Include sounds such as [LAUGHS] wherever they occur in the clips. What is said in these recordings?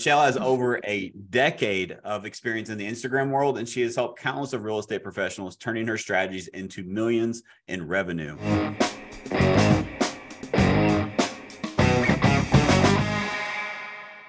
Michelle has over a decade of experience in the Instagram world, and she has helped countless of real estate professionals turning her strategies into millions in revenue.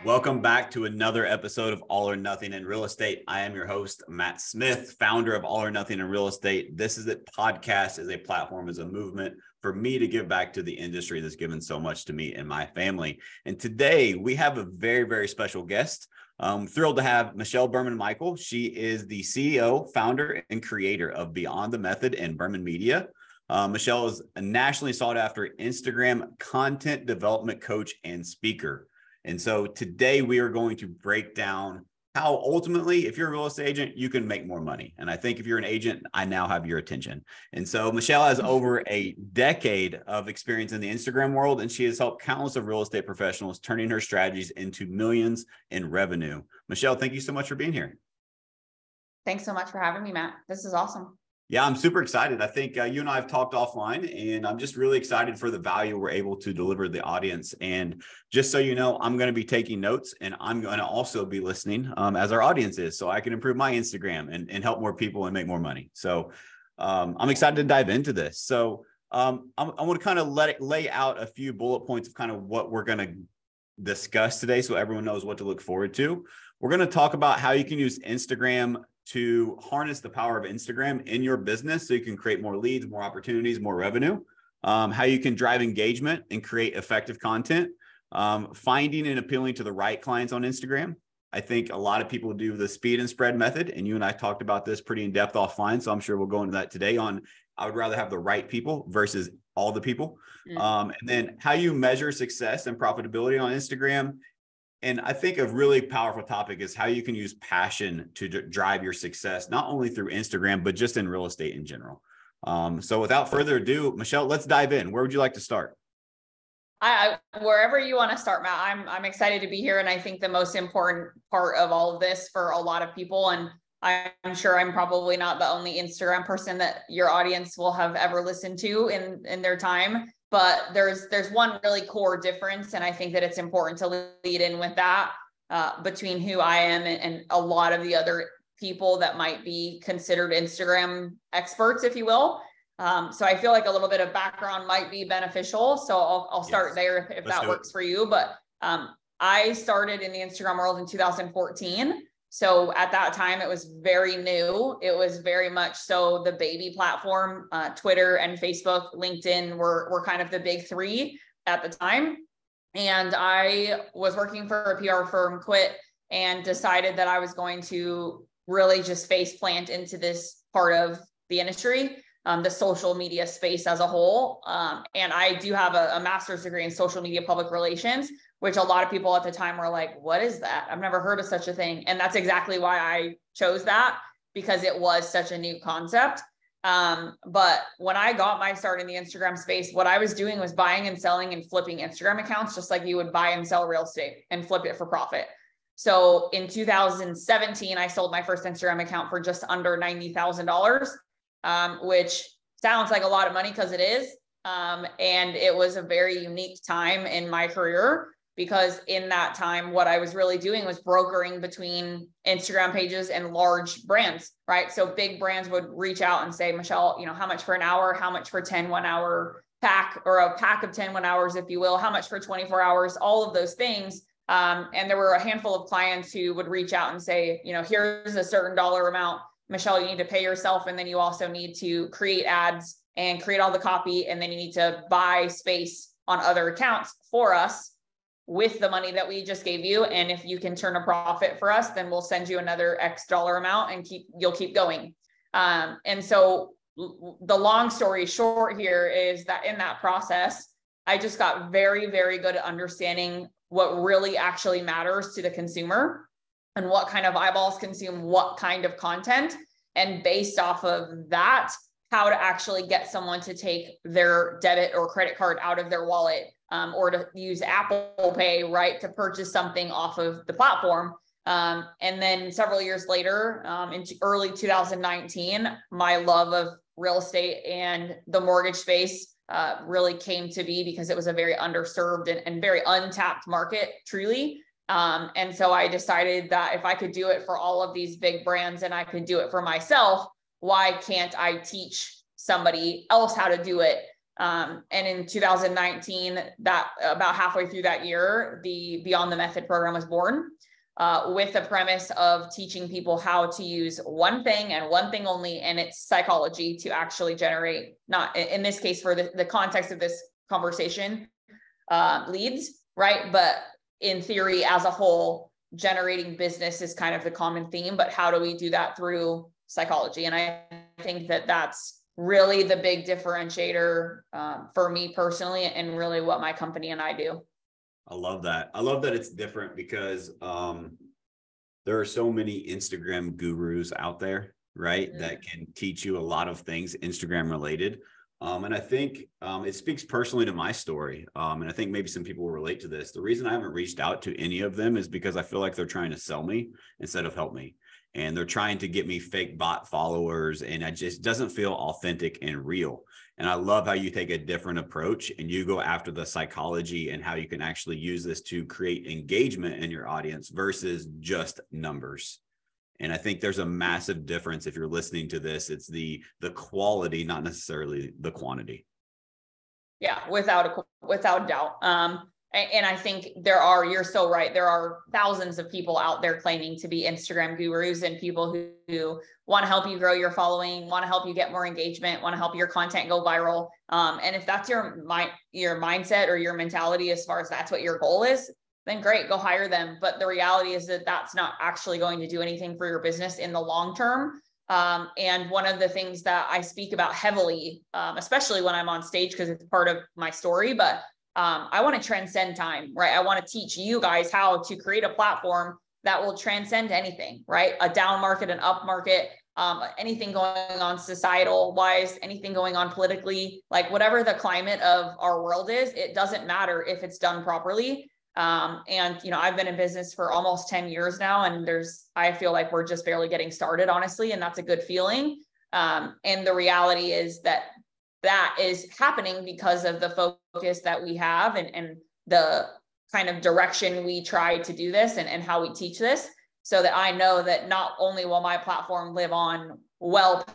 Welcome back to another episode of All or Nothing in Real Estate. I am your host, Matt Smith, founder of All or Nothing in Real Estate. This is a podcast, is a platform, is a movement for me to give back to the industry that's given so much to me and my family. And today we have a very, very special guest. I'm thrilled to have Michelle Berman-Mikel. She is the CEO, founder, and creator of Beyond the Method and Berman Media. Uh, Michelle is a nationally sought after Instagram content development coach and speaker. And so today we are going to break down how ultimately, if you're a real estate agent, you can make more money. And I think if you're an agent, I now have your attention. And so Michelle has over a decade of experience in the Instagram world, and she has helped countless of real estate professionals turning her strategies into millions in revenue. Michelle, thank you so much for being here. Thanks so much for having me, Matt. This is awesome. Yeah, I'm super excited. I think uh, you and I have talked offline, and I'm just really excited for the value we're able to deliver the audience. And just so you know, I'm going to be taking notes, and I'm going to also be listening um, as our audience is, so I can improve my Instagram and, and help more people and make more money. So um, I'm excited to dive into this. So um, I'm, I want to kind of let it lay out a few bullet points of kind of what we're going to discuss today, so everyone knows what to look forward to. We're going to talk about how you can use Instagram to harness the power of Instagram in your business so you can create more leads, more opportunities, more revenue, um, how you can drive engagement and create effective content, um, finding and appealing to the right clients on Instagram. I think a lot of people do the speed and spread method, and you and I talked about this pretty in depth offline. So I'm sure we'll go into that today. On I would rather have the right people versus all the people, mm-hmm. um, and then how you measure success and profitability on Instagram, and I think a really powerful topic is how you can use passion to d- drive your success, not only through Instagram, but just in real estate in general. Um, so without further ado, Michelle, let's dive in. Where would you like to start? I, wherever you want to start, Matt, I'm, I'm excited to be here. And I think the most important part of all of this for a lot of people, and I'm sure I'm probably not the only Instagram person that your audience will have ever listened to in, in their time, but there's there's one really core difference and i think that it's important to lead in with that uh, between who i am and, and, a lot of the other people that might be considered instagram experts if you will um, so i feel like a little bit of background might be beneficial so i'll, I'll start yes. there if, if that works it. for you but um, i started in the instagram world in 2014 so at that time, it was very new. It was very much so the baby platform. Uh, Twitter and Facebook, LinkedIn were were kind of the big three at the time. And I was working for a PR firm, quit, and decided that I was going to really just face plant into this part of the industry, um, the social media space as a whole. Um, and I do have a, a master's degree in social media public relations, which a lot of people at the time were like, what is that? I've never heard of such a thing. And that's exactly why I chose that because it was such a new concept. Um, but when I got my start in the Instagram space, what I was doing was buying and selling and flipping Instagram accounts, just like you would buy and sell real estate and flip it for profit. So in 2017, I sold my first Instagram account for just under $90,000, um, which sounds like a lot of money because it is. Um, and it was a very unique time in my career because in that time what i was really doing was brokering between instagram pages and large brands right? So big brands would reach out and say michelle you know how much for an hour? How much for 10 one hour pack or a pack of 10 one hours if you will? How much for 24 hours? All of those things. Um, and there were a handful of clients who would reach out and say you know here's a certain dollar amount. Michelle you need to pay yourself and then you also need to create ads and create all the copy and then you need to buy space on other accounts for us with the money that we just gave you. And if you can turn a profit for us then we'll send you another x dollar amount and keep you'll keep going. Um, and so the long story short here is that in that process i just got very very good at understanding what really actually matters to the consumer and what kind of eyeballs consume what kind of content. And based off of that how to actually get someone to take their debit or credit card out of their wallet um, or to use Apple Pay, right, to purchase something off of the platform. Um, and then several years later, um, in early 2019, my love of real estate and the mortgage space uh, really came to be because it was a very underserved and, and very untapped market, truly. Um, and so I decided that if I could do it for all of these big brands and I could do it for myself, why can't I teach somebody else how to do it? Um, and in 2019, that about halfway through that year, the Beyond the Method program was born. Uh, with the premise of teaching people how to use one thing and one thing only, and it's psychology to actually generate, not in this case, for the, the context of this conversation, uh, leads, right? But in theory, as a whole, generating business is kind of the common theme, but how do we do that through psychology? And I think that that's really the big differentiator um, for me personally, and really what my company and I do. I love that. I love that it's different because um, there are so many Instagram gurus out there, right? Mm-hmm. That can teach you a lot of things Instagram related. Um, and I think um, it speaks personally to my story. Um, and I think maybe some people will relate to this. The reason I haven't reached out to any of them is because I feel like they're trying to sell me instead of help me. And they're trying to get me fake bot followers. And it just doesn't feel authentic and real. And I love how you take a different approach and you go after the psychology and how you can actually use this to create engagement in your audience versus just numbers and i think there's a massive difference if you're listening to this it's the the quality not necessarily the quantity yeah without a without doubt um and I think there are, you're so right. There are thousands of people out there claiming to be Instagram gurus and people who, who want to help you grow your following, want to help you get more engagement, want to help your content go viral. Um, and if that's your mind, your mindset or your mentality, as far as that's what your goal is, then great, go hire them. But the reality is that that's not actually going to do anything for your business in the long term. Um, and one of the things that I speak about heavily, um, especially when I'm on stage, because it's part of my story, but um, I want to transcend time, right? I want to teach you guys how to create a platform that will transcend anything, right? A down market, an up market, um, anything going on societal wise, anything going on politically, like whatever the climate of our world is, it doesn't matter if it's done properly. Um, and you know, I've been in business for almost 10 years now, and there's I feel like we're just barely getting started, honestly, and that's a good feeling. Um, and the reality is that that is happening because of the focus that we have and, and the kind of direction we try to do this and, and how we teach this so that I know that not only will my platform live on well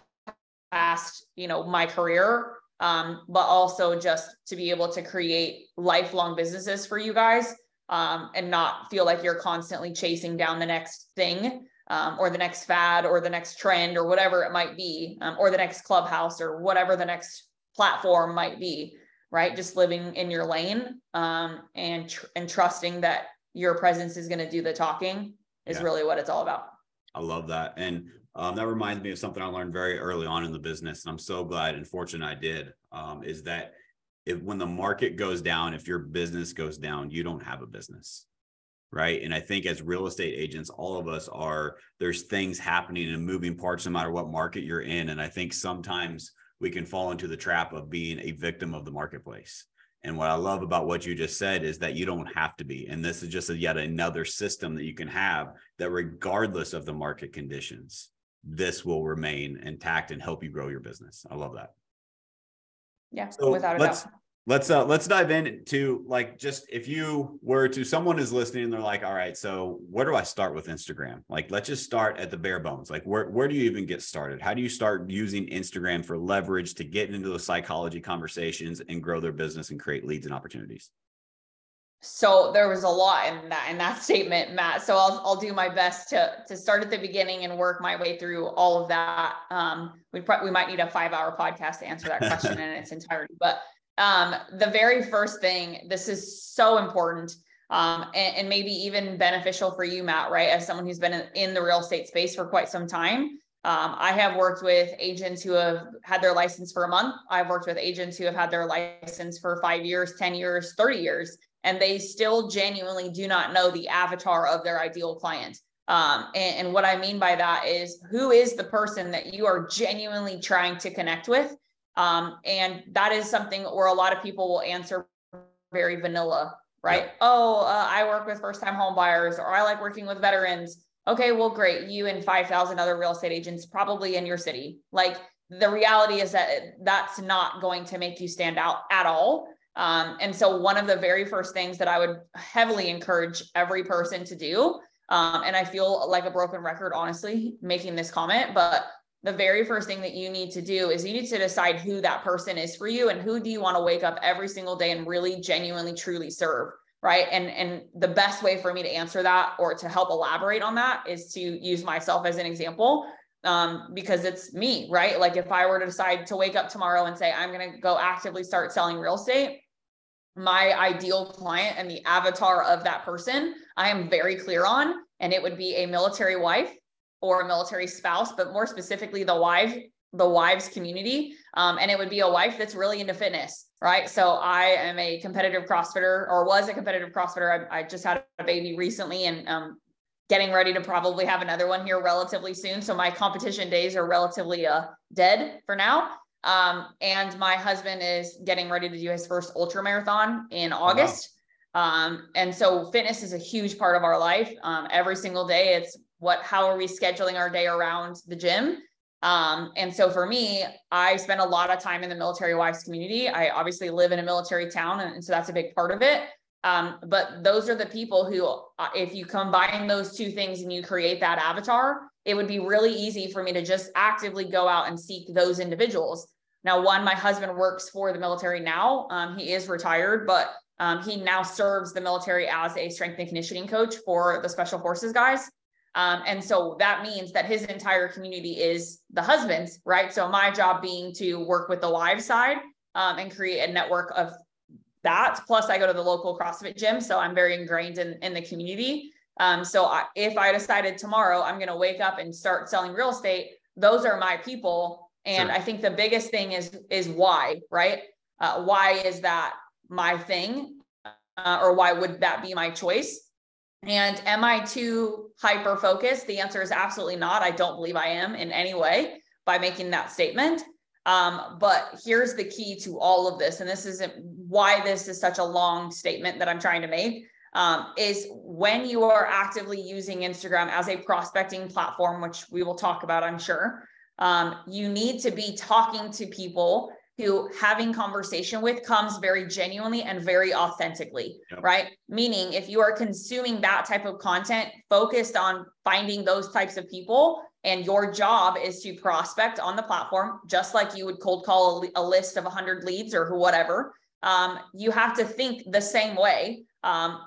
past, you know, my career, um, but also just to be able to create lifelong businesses for you guys um, and not feel like you're constantly chasing down the next thing um, or the next fad or the next trend or whatever it might be, um, or the next clubhouse or whatever the next platform might be, right? Just living in your lane um, and tr- and trusting that your presence is going to do the talking is yeah. really what it's all about. I love that, and um, that reminds me of something I learned very early on in the business, and I'm so glad and fortunate I did. Um, is that if when the market goes down, if your business goes down, you don't have a business right and i think as real estate agents all of us are there's things happening and moving parts no matter what market you're in and i think sometimes we can fall into the trap of being a victim of the marketplace. And what I love about what you just said is that you don't have to be. And this is just a, yet another system that you can have that, regardless of the market conditions, this will remain intact and help you grow your business. I love that. Yeah, so without a doubt let's uh let's dive into like just if you were to someone is listening and they're like all right so where do i start with instagram? Like let's just start at the bare bones. Like where, where do you even get started? How do you start using instagram for leverage to get into the psychology conversations and grow their business and create leads and opportunities? So there was a lot in that in that [LAUGHS] statement matt. So i'll, I'll do my best to to start at the beginning and work my way through all of that. Um we probably we might need a five hour podcast to answer that question in its entirety but um, the very first thing, this is so important um, and, and, maybe even beneficial for you, Matt, right? As someone who's been in, in the real estate space for quite some time. Um, I have worked with agents who have had their license for a month. I've worked with agents who have had their license for five years, 10 years, 30 years, and they still genuinely do not know the avatar of their ideal client. Um, and, and what I mean by that is who is the person that you are genuinely trying to connect with um, and that is something where a lot of people will answer very vanilla, right? Yep. Oh, uh, I work with first time home buyers, or I like working with veterans. Okay, well, great. You and 5,000 other real estate agents probably in your city. Like the reality is that that's not going to make you stand out at all. Um, and so one of the very first things that I would heavily encourage every person to do, um, and I feel like a broken record, honestly, making this comment, but the very first thing that you need to do is you need to decide who that person is for you and who do you want to wake up every single day and really genuinely truly serve right? And and the best way for me to answer that or to help elaborate on that is to use myself as an example um, because it's me right? Like if i were to decide to wake up tomorrow and say i'm going to go actively start selling real estate my ideal client and the avatar of that person i am very clear on and it would be a military wife or a military spouse but more specifically the wife the wives community. Um, and it would be a wife that's really into fitness right? So i am a competitive crossfitter or was a competitive crossfitter. I, I just had a baby recently and um, getting ready to probably have another one here relatively soon. So my competition days are relatively uh, dead for now. Um, and my husband is getting ready to do his first ultra marathon in august. Wow. um, and so fitness is a huge part of our life. Um, every single day it's what how are we scheduling our day around the gym um, and so for me, I spend a lot of time in the military wives community. I obviously live in a military town, and, so that's a big part of it. Um, but those are the people who, uh, if you combine those two things and you create that avatar, it would be really easy for me to just actively go out and seek those individuals. Now, one, my husband works for the military now. Um, he is retired, but um, he now serves the military as a strength and conditioning coach for the special forces guys. Um, and so that means that his entire community is the husbands, right? So my job being to work with the live side um, and create a network of that. Plus, I go to the local CrossFit gym, so I'm very ingrained in, in the community. Um, so I, if I decided tomorrow I'm going to wake up and start selling real estate, those are my people. And sure. I think the biggest thing is is why, right? Uh, why is that my thing, uh, or why would that be my choice? And am I too hyper focused? The answer is absolutely not. I don't believe I am in any way by making that statement. Um, but here's the key to all of this, and this isn't why this is such a long statement that I'm trying to make. Um, is when you are actively using Instagram as a prospecting platform, which we will talk about, I'm sure, um, you need to be talking to people who having conversation with comes very genuinely and very authentically, yep. right? Meaning, if you are consuming that type of content focused on finding those types of people, and your job is to prospect on the platform, just like you would cold call a, a list of 100 leads or whatever, um, you have to think the same way um,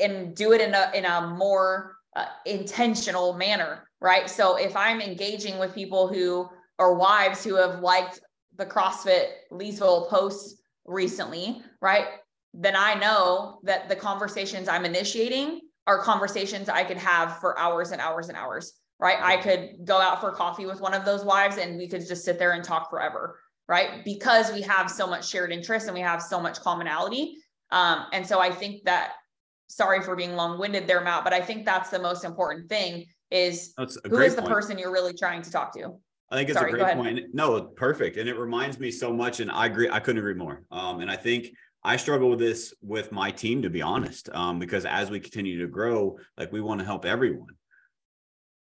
and do it in a, in a more uh, intentional manner, right? So if I'm engaging with people who are wives who have liked the CrossFit Leesville posts recently, right? Then I know that the conversations I'm initiating are conversations I could have for hours and hours and hours, right? I could go out for coffee with one of those wives and we could just sit there and talk forever, right? Because we have so much shared interest and we have so much commonality. Um, and so I think that, sorry for being long winded there, Matt, but I think that's the most important thing is who is the point. person you're really trying to talk to? I think it's Sorry, a great point. No, perfect. And it reminds me so much. And I agree. I couldn't agree more. Um, and I think I struggle with this with my team, to be honest, um, because as we continue to grow, like we want to help everyone,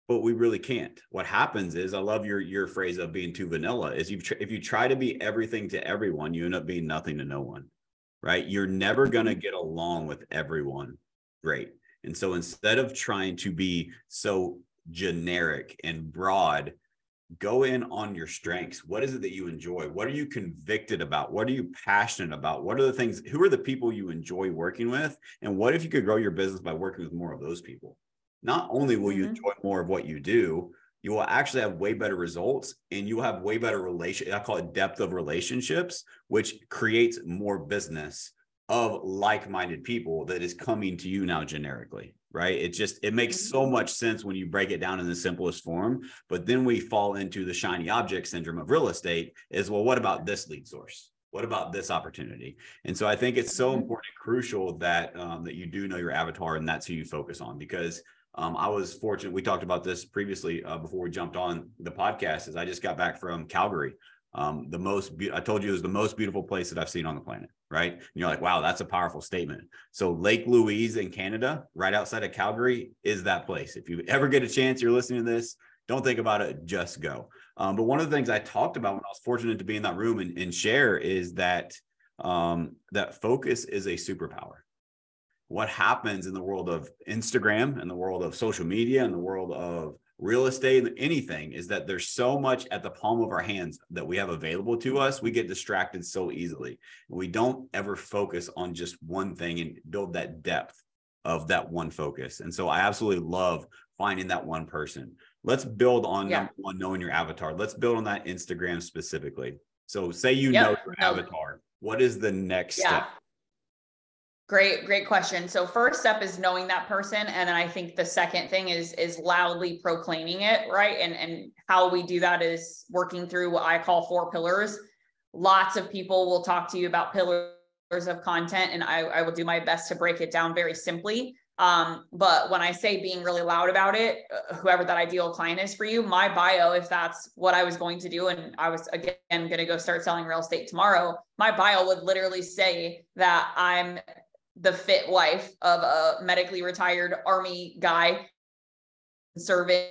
but we really can't. What happens is, I love your your phrase of being too vanilla. Is you tr- if you try to be everything to everyone, you end up being nothing to no one, right? You're never gonna mm-hmm. get along with everyone. Great. And so instead of trying to be so generic and broad go in on your strengths. What is it that you enjoy? What are you convicted about? What are you passionate about? What are the things, who are the people you enjoy working with? And what if you could grow your business by working with more of those people? Not only will you mm-hmm. enjoy more of what you do, you will actually have way better results and you will have way better relation. I call it depth of relationships, which creates more business of like-minded people that is coming to you now generically right it just it makes so mm-hmm. much sense when you break it down in the simplest form but then we fall into the shiny object syndrome of real estate is well what about this lead source what about this opportunity and so i think it's so mm-hmm. important crucial that um, that you do know your avatar and that's who you focus on because um, I was fortunate. We talked about this previously uh, before we jumped on the podcast. Is I just got back from Calgary, um, the most. Be- I told you it was the most beautiful place that I've seen on the planet right? And you're like, wow, that's a powerful statement. So Lake Louise in Canada, right outside of Calgary, is that place. If you ever get a chance, you're listening to this, don't think about it, just go. Um, but one of the things I talked about when I was fortunate to be in that room and, and share is that um, that focus is a superpower. What happens in the world of Instagram, in the world of social media, in the world of real estate, and anything is that there's so much at the palm of our hands that we have available to us. We get distracted so easily. We don't ever focus on just one thing and build that depth of that one focus. And so I absolutely love finding that one person. Let's build on yeah. one, knowing your avatar. Let's build on that Instagram specifically. So say you yep. know your avatar. What is the next yeah. step? Great, great question. So first step is knowing that person. And then I think the second thing is is loudly proclaiming it, right? And and how we do that is working through what I call four pillars. Lots of people will talk to you about pillars of content, and I, I will do my best to break it down very simply. Um, but when I say being really loud about it, uh, whoever that ideal client is for you, my bio, if that's what I was going to do, and I was again going to go start selling real estate tomorrow, my bio would literally say that I'm the fit wife of a medically retired army guy serving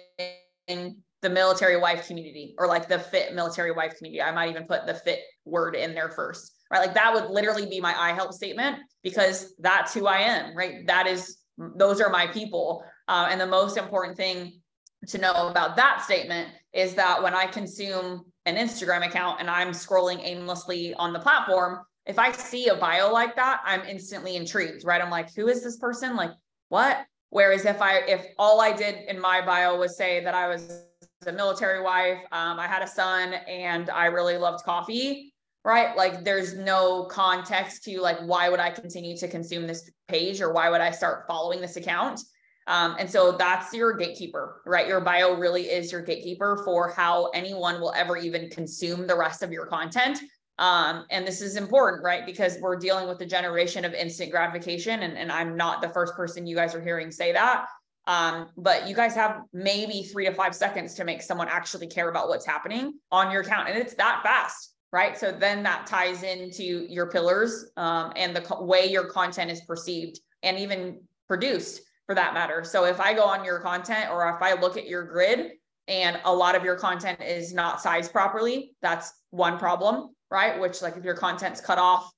the military wife community or like the fit military wife community. I might even put the fit word in there first, right? Like that would literally be my I help statement because that's who I am, right? That is, those are my people. Uh, and the most important thing to know about that statement is that when I consume an Instagram account and I'm scrolling aimlessly on the platform, if I see a bio like that, I'm instantly intrigued, right? I'm like, who is this person? Like, what? Whereas if I if all I did in my bio was say that I was a military wife, um, I had a son, and I really loved coffee, right? Like, there's no context to like why would I continue to consume this page or why would I start following this account? Um, and so that's your gatekeeper, right? Your bio really is your gatekeeper for how anyone will ever even consume the rest of your content um, and this is important, right? Because we're dealing with the generation of instant gratification. And, and I'm not the first person you guys are hearing say that. Um, but you guys have maybe three to five seconds to make someone actually care about what's happening on your account. And it's that fast, right? So then that ties into your pillars um, and the co- way your content is perceived and even produced for that matter. So if I go on your content or if I look at your grid and a lot of your content is not sized properly, that's one problem right? Which like if your content's cut off,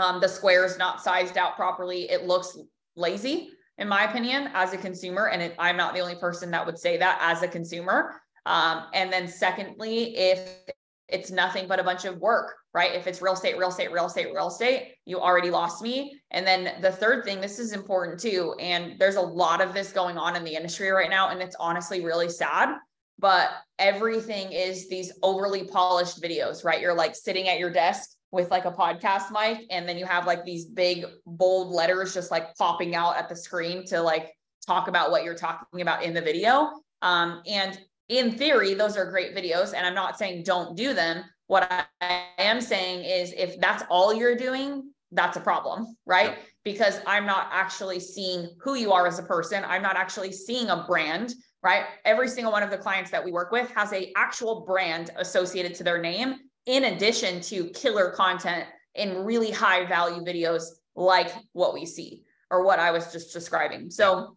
um, the square is not sized out properly, it looks lazy, in my opinion, as a consumer. And it, I'm not the only person that would say that as a consumer. Um, and then secondly, if it's nothing but a bunch of work, right? If it's real estate, real estate, real estate, real estate, you already lost me. And then the third thing, this is important too. And there's a lot of this going on in the industry right now. And it's honestly really sad but everything is these overly polished videos, right? You're like sitting at your desk with like a podcast mic, and then you have like these big bold letters just like popping out at the screen to like talk about what you're talking about in the video. Um, and in theory, those are great videos. And I'm not saying don't do them. What I am saying is if that's all you're doing, that's a problem, right? Because I'm not actually seeing who you are as a person. I'm not actually seeing a brand right? Every single one of the clients that we work with has a actual brand associated to their name in addition to killer content in really high value videos like what we see or what I was just describing. So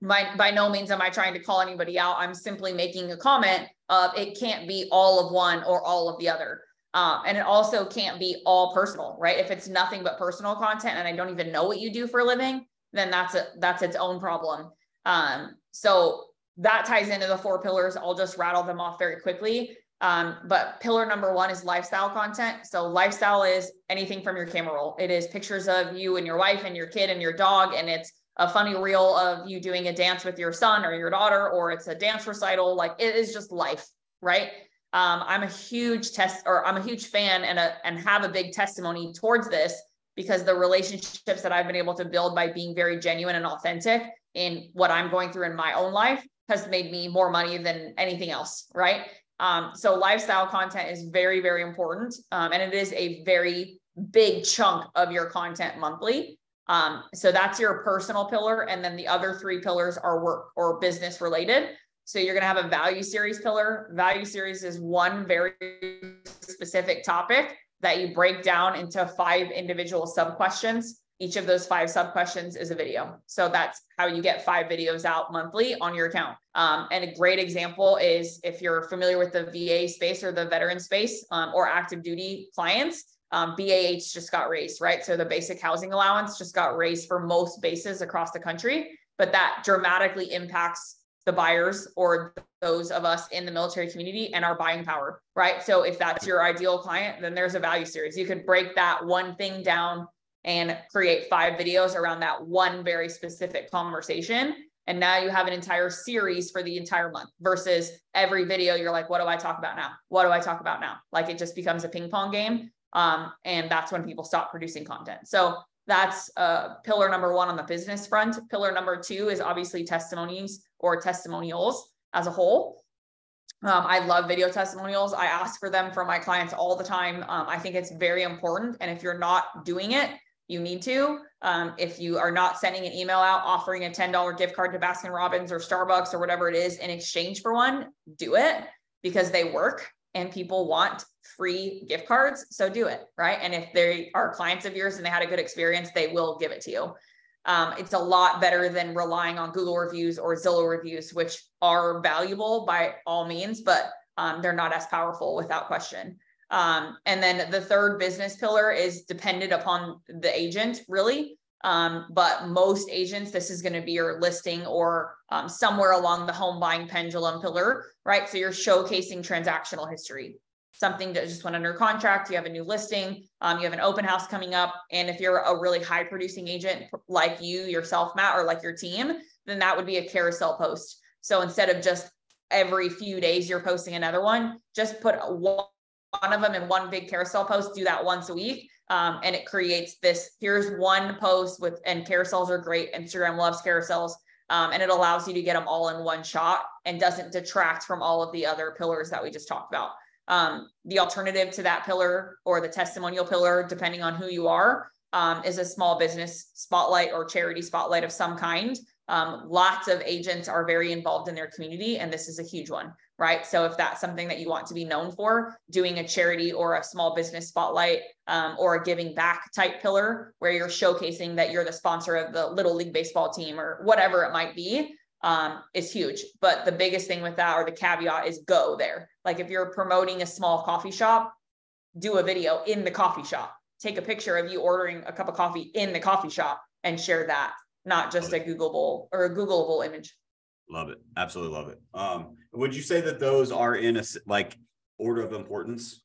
by, by no means am I trying to call anybody out. I'm simply making a comment of it can't be all of one or all of the other. Um, and it also can't be all personal, right? If it's nothing but personal content and I don't even know what you do for a living, then that's a that's its own problem. Um, so that ties into the four pillars. I'll just rattle them off very quickly. Um, but pillar number one is lifestyle content. So lifestyle is anything from your camera roll. It is pictures of you and your wife and your kid and your dog, and it's a funny reel of you doing a dance with your son or your daughter, or it's a dance recital. Like it is just life, right? Um, I'm a huge test, or I'm a huge fan, and a and have a big testimony towards this because the relationships that I've been able to build by being very genuine and authentic in what I'm going through in my own life has made me more money than anything else, right? Um, so lifestyle content is very, very important. Um, and it is a very big chunk of your content monthly. Um, so that's your personal pillar. And then the other three pillars are work or business related. So you're going to have a value series pillar. Value series is one very specific topic that you break down into five individual sub questions each of those five sub questions is a video. So that's how you get five videos out monthly on your account. Um, and a great example is if you're familiar with the VA space or the veteran space um, or active duty clients, um, BAH just got raised, right? So the basic housing allowance just got raised for most bases across the country, but that dramatically impacts the buyers or those of us in the military community and our buying power, right? So if that's your ideal client, then there's a value series. You could break that one thing down and create five videos around that one very specific conversation. And now you have an entire series for the entire month versus every video, you're like, what do I talk about now? What do I talk about now? Like it just becomes a ping pong game. Um, and that's when people stop producing content. So that's uh, pillar number one on the business front. Pillar number two is obviously testimonies or testimonials as a whole. Um, I love video testimonials. I ask for them for my clients all the time. Um, I think it's very important. And if you're not doing it, you need to. Um, if you are not sending an email out offering a $10 gift card to Baskin Robbins or Starbucks or whatever it is in exchange for one, do it because they work and people want free gift cards. So do it. Right. And if they are clients of yours and they had a good experience, they will give it to you. Um, it's a lot better than relying on Google reviews or Zillow reviews, which are valuable by all means, but um, they're not as powerful without question. Um, and then the third business pillar is dependent upon the agent, really. Um, but most agents, this is going to be your listing or um, somewhere along the home buying pendulum pillar, right? So you're showcasing transactional history, something that just went under contract. You have a new listing, um, you have an open house coming up. And if you're a really high producing agent like you yourself, Matt, or like your team, then that would be a carousel post. So instead of just every few days you're posting another one, just put one one of them in one big carousel post, do that once a week. Um, and it creates this here's one post with, and carousels are great. Instagram loves carousels. Um, and it allows you to get them all in one shot and doesn't detract from all of the other pillars that we just talked about. Um, the alternative to that pillar or the testimonial pillar, depending on who you are, um, is a small business spotlight or charity spotlight of some kind. Um, lots of agents are very involved in their community, and this is a huge one right? So if that's something that you want to be known for, doing a charity or a small business spotlight um, or a giving back type pillar where you're showcasing that you're the sponsor of the little league baseball team or whatever it might be um, is huge. But the biggest thing with that or the caveat is go there. Like if you're promoting a small coffee shop, do a video in the coffee shop. Take a picture of you ordering a cup of coffee in the coffee shop and share that, not just a Googleable or a Googleable image. Love it. Absolutely love it. Um, would you say that those are in a like order of importance?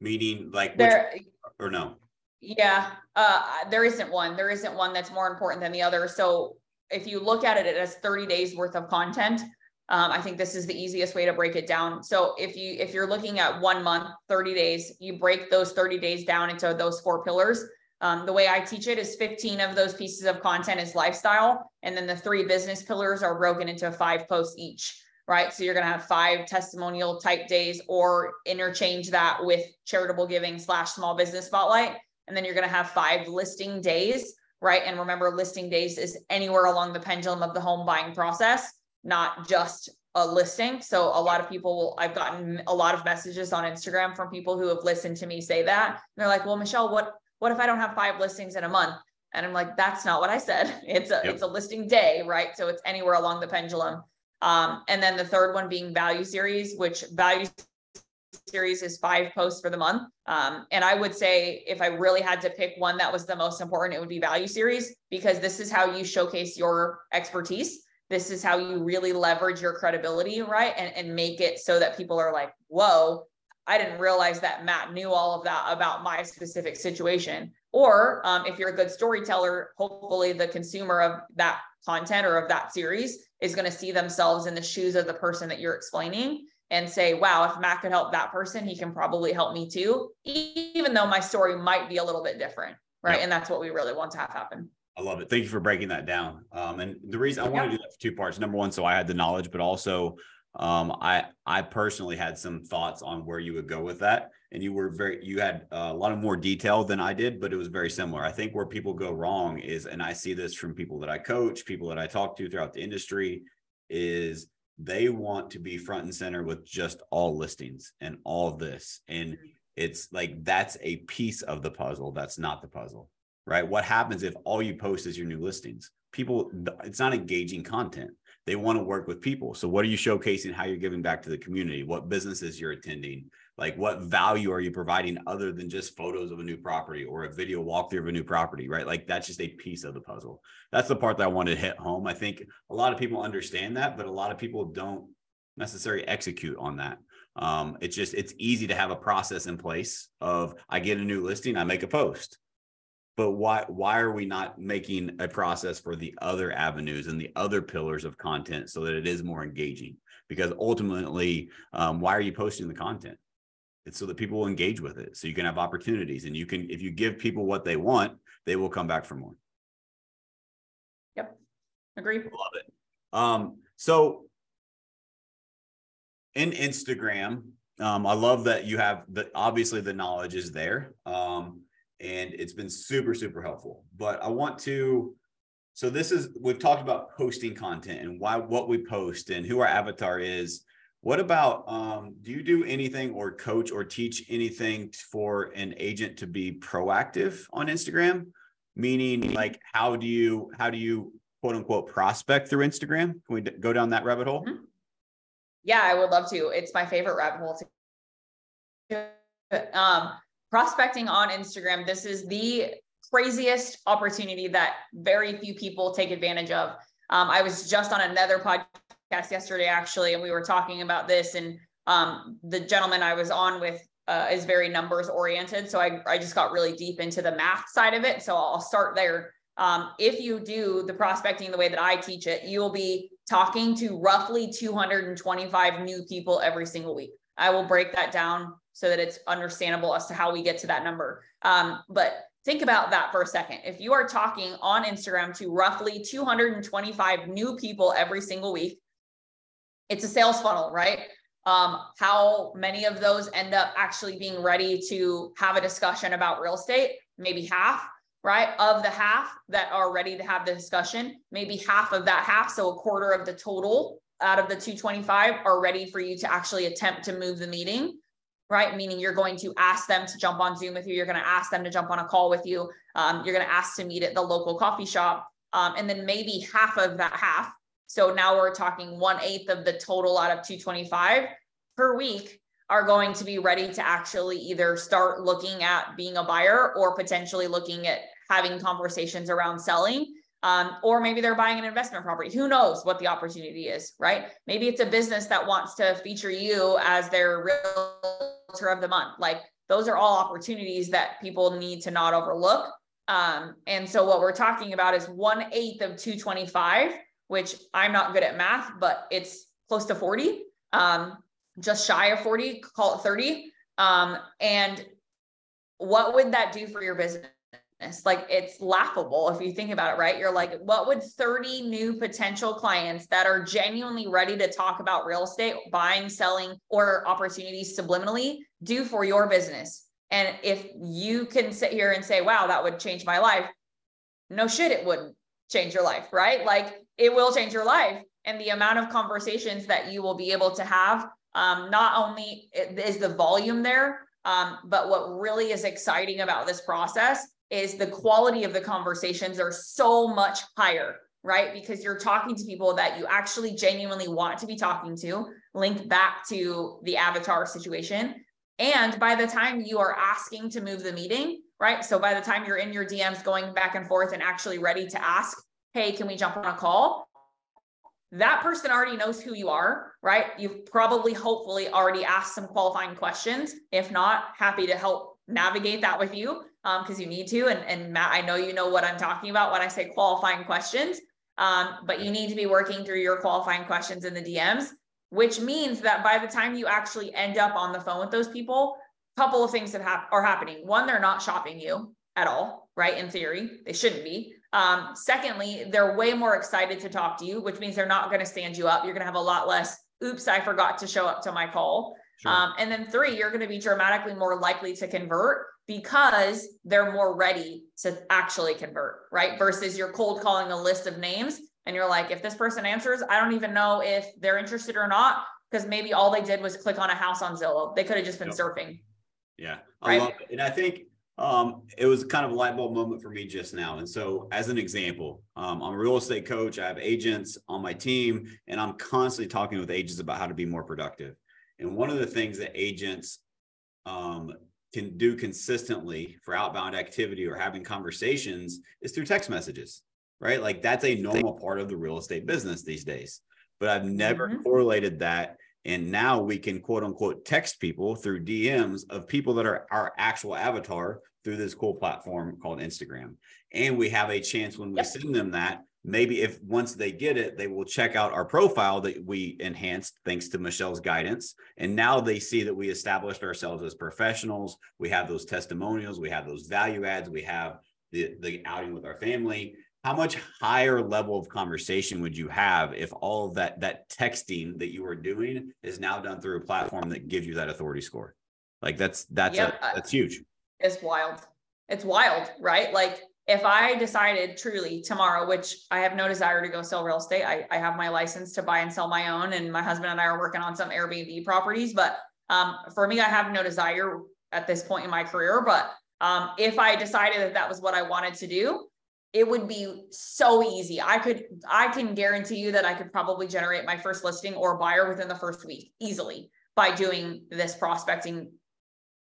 Meaning like there which, or no? Yeah, uh, there isn't one. There isn't one that's more important than the other. So if you look at it, it has 30 days worth of content. Um, I think this is the easiest way to break it down. So if you if you're looking at one month, 30 days, you break those 30 days down into those four pillars. Um, the way I teach it is 15 of those pieces of content is lifestyle. And then the three business pillars are broken into five posts each, right? So you're going to have five testimonial type days or interchange that with charitable giving slash small business spotlight. And then you're going to have five listing days, right? And remember, listing days is anywhere along the pendulum of the home buying process, not just a listing. So a lot of people will, I've gotten a lot of messages on Instagram from people who have listened to me say that. And they're like, well, Michelle, what, what if I don't have five listings in a month? And I'm like, that's not what I said. [LAUGHS] It's a yep. it's a listing day, right? So it's anywhere along the pendulum. Um, and then the third one being value series, which value series is five posts for the month. Um, and I would say if I really had to pick one that was the most important, it would be value series because this is how you showcase your expertise. This is how you really leverage your credibility, right? And, and make it so that people are like, whoa, I didn't realize that Matt knew all of that about my specific situation. Or um, if you're a good storyteller, hopefully the consumer of that content or of that series is going to see themselves in the shoes of the person that you're explaining and say, wow, if Matt could help that person, he can probably help me too, even though my story might be a little bit different. Right. Yep. And that's what we really want to have happen. I love it. Thank you for breaking that down. Um, and the reason I want to do that for two parts. Number one, so I had the knowledge, but also um, I I personally had some thoughts on where you would go with that, and you were very you had a lot of more detail than I did, but it was very similar. I think where people go wrong is, and I see this from people that I coach, people that I talk to throughout the industry, is they want to be front and center with just all listings and all this, and it's like that's a piece of the puzzle. That's not the puzzle, right? What happens if all you post is your new listings? People, it's not engaging content they want to work with people. So what are you showcasing how you're giving back to the community? What businesses you're attending? Like, what value are you providing other than just photos of a new property or a video walkthrough of a new property, right? Like, that's just a piece of the puzzle. That's the part that I wanted to hit home. I think a lot of people understand that, but a lot of people don't necessarily execute on that. Um, it's just it's easy to have a process in place of I get a new listing, I make a post. But why why are we not making a process for the other avenues and the other pillars of content so that it is more engaging? Because ultimately, um, why are you posting the content? It's so that people will engage with it. So you can have opportunities and you can, if you give people what they want, they will come back for more. Yep. Agree. Love it. Um, so in Instagram, um, I love that you have the obviously the knowledge is there. Um, and it's been super, super helpful. But I want to so this is we've talked about posting content and why what we post and who our avatar is what about um, do you do anything or coach or teach anything for an agent to be proactive on Instagram? Meaning, like, how do you how do you quote unquote prospect through Instagram? Can we go down that rabbit hole? Mm-hmm. Yeah, I would love to. It's my favorite rabbit hole. To, um, prospecting on Instagram. This is the craziest opportunity that very few people take advantage of. Um, I was just on another podcast yesterday actually, and we were talking about this. And um, the gentleman I was on with uh, is very numbers oriented, so I I just got really deep into the math side of it. So I'll start there. Um, if you do the prospecting the way that I teach it, you will be talking to roughly 225 new people every single week. I will break that down so that it's understandable as to how we get to that number. Um, but think about that for a second. If you are talking on Instagram to roughly 225 new people every single week, it's a sales funnel, right? Um, how many of those end up actually being ready to have a discussion about real estate? Maybe half, right? Of the half that are ready to have the discussion, maybe half of that half, so a quarter of the total out of the 225 are ready for you to actually attempt to move the meeting right? Meaning you're going to ask them to jump on Zoom with you. You're going to ask them to jump on a call with you. Um, you're going to ask to meet at the local coffee shop. Um, and then maybe half of that half so now we're talking one eighth of the total out of 225 per week are going to be ready to actually either start looking at being a buyer or potentially looking at having conversations around selling. Um, or maybe they're buying an investment property. Who knows what the opportunity is, right? Maybe it's a business that wants to feature you as their realtor of the month. Like those are all opportunities that people need to not overlook. Um, and so what we're talking about is one eighth of 225 which I'm not good at math, but it's close to 40, um, just shy of 40, call it 30. Um, and what would that do for your business? Like it's laughable if you think about it, right? You're like, what would 30 new potential clients that are genuinely ready to talk about real estate, buying, selling, or opportunities subliminally do for your business? And if you can sit here and say, wow, that would change my life, no shit, it wouldn't change your life, right? Like it will change your life. And the amount of conversations that you will be able to have, um, not only is the volume there, um, but what really is exciting about this process is the quality of the conversations are so much higher, right? Because you're talking to people that you actually genuinely want to be talking to, linked back to the avatar situation. And by the time you are asking to move the meeting, right? So by the time you're in your DMs going back and forth and actually ready to ask, hey, can we jump on a call? That person already knows who you are, right? You've probably, hopefully, already asked some qualifying questions. If not, happy to help navigate that with you because um, you need to. And, and Matt, I know you know what I'm talking about when I say qualifying questions, um, but you need to be working through your qualifying questions in the DMs, which means that by the time you actually end up on the phone with those people, a couple of things that ha- are happening. One, they're not shopping you at all, right? In theory, they shouldn't be. Um, secondly, they're way more excited to talk to you, which means they're not going to stand you up. You're going to have a lot less, oops, I forgot to show up to my call. Sure. Um, and then three, you're going to be dramatically more likely to convert because they're more ready to actually convert, right? Versus you're cold calling a list of names and you're like, if this person answers, I don't even know if they're interested or not, because maybe all they did was click on a house on Zillow. They could have just been yep. surfing. Yeah. I right? love it. And I think um, it was kind of a light bulb moment for me just now. And so, as an example, um, I'm a real estate coach. I have agents on my team, and I'm constantly talking with agents about how to be more productive. And one of the things that agents um, can do consistently for outbound activity or having conversations is through text messages, right? Like that's a normal part of the real estate business these days. But I've never mm-hmm. correlated that. And now we can quote unquote text people through DMs of people that are our actual avatar through this cool platform called Instagram. And we have a chance when we yep. send them that maybe if once they get it, they will check out our profile that we enhanced thanks to Michelle's guidance. And now they see that we established ourselves as professionals. We have those testimonials, we have those value adds, we have the, the outing with our family. How much higher level of conversation would you have if all of that that texting that you were doing is now done through a platform that gives you that authority score? Like that's that's yep. a, that's huge. It's wild. It's wild, right? Like if I decided truly tomorrow, which I have no desire to go sell real estate, I, I have my license to buy and sell my own, and my husband and I are working on some Airbnb properties. But um, for me, I have no desire at this point in my career. But um, if I decided that that was what I wanted to do, it would be so easy. I could, I can guarantee you that I could probably generate my first listing or buyer within the first week easily by doing this prospecting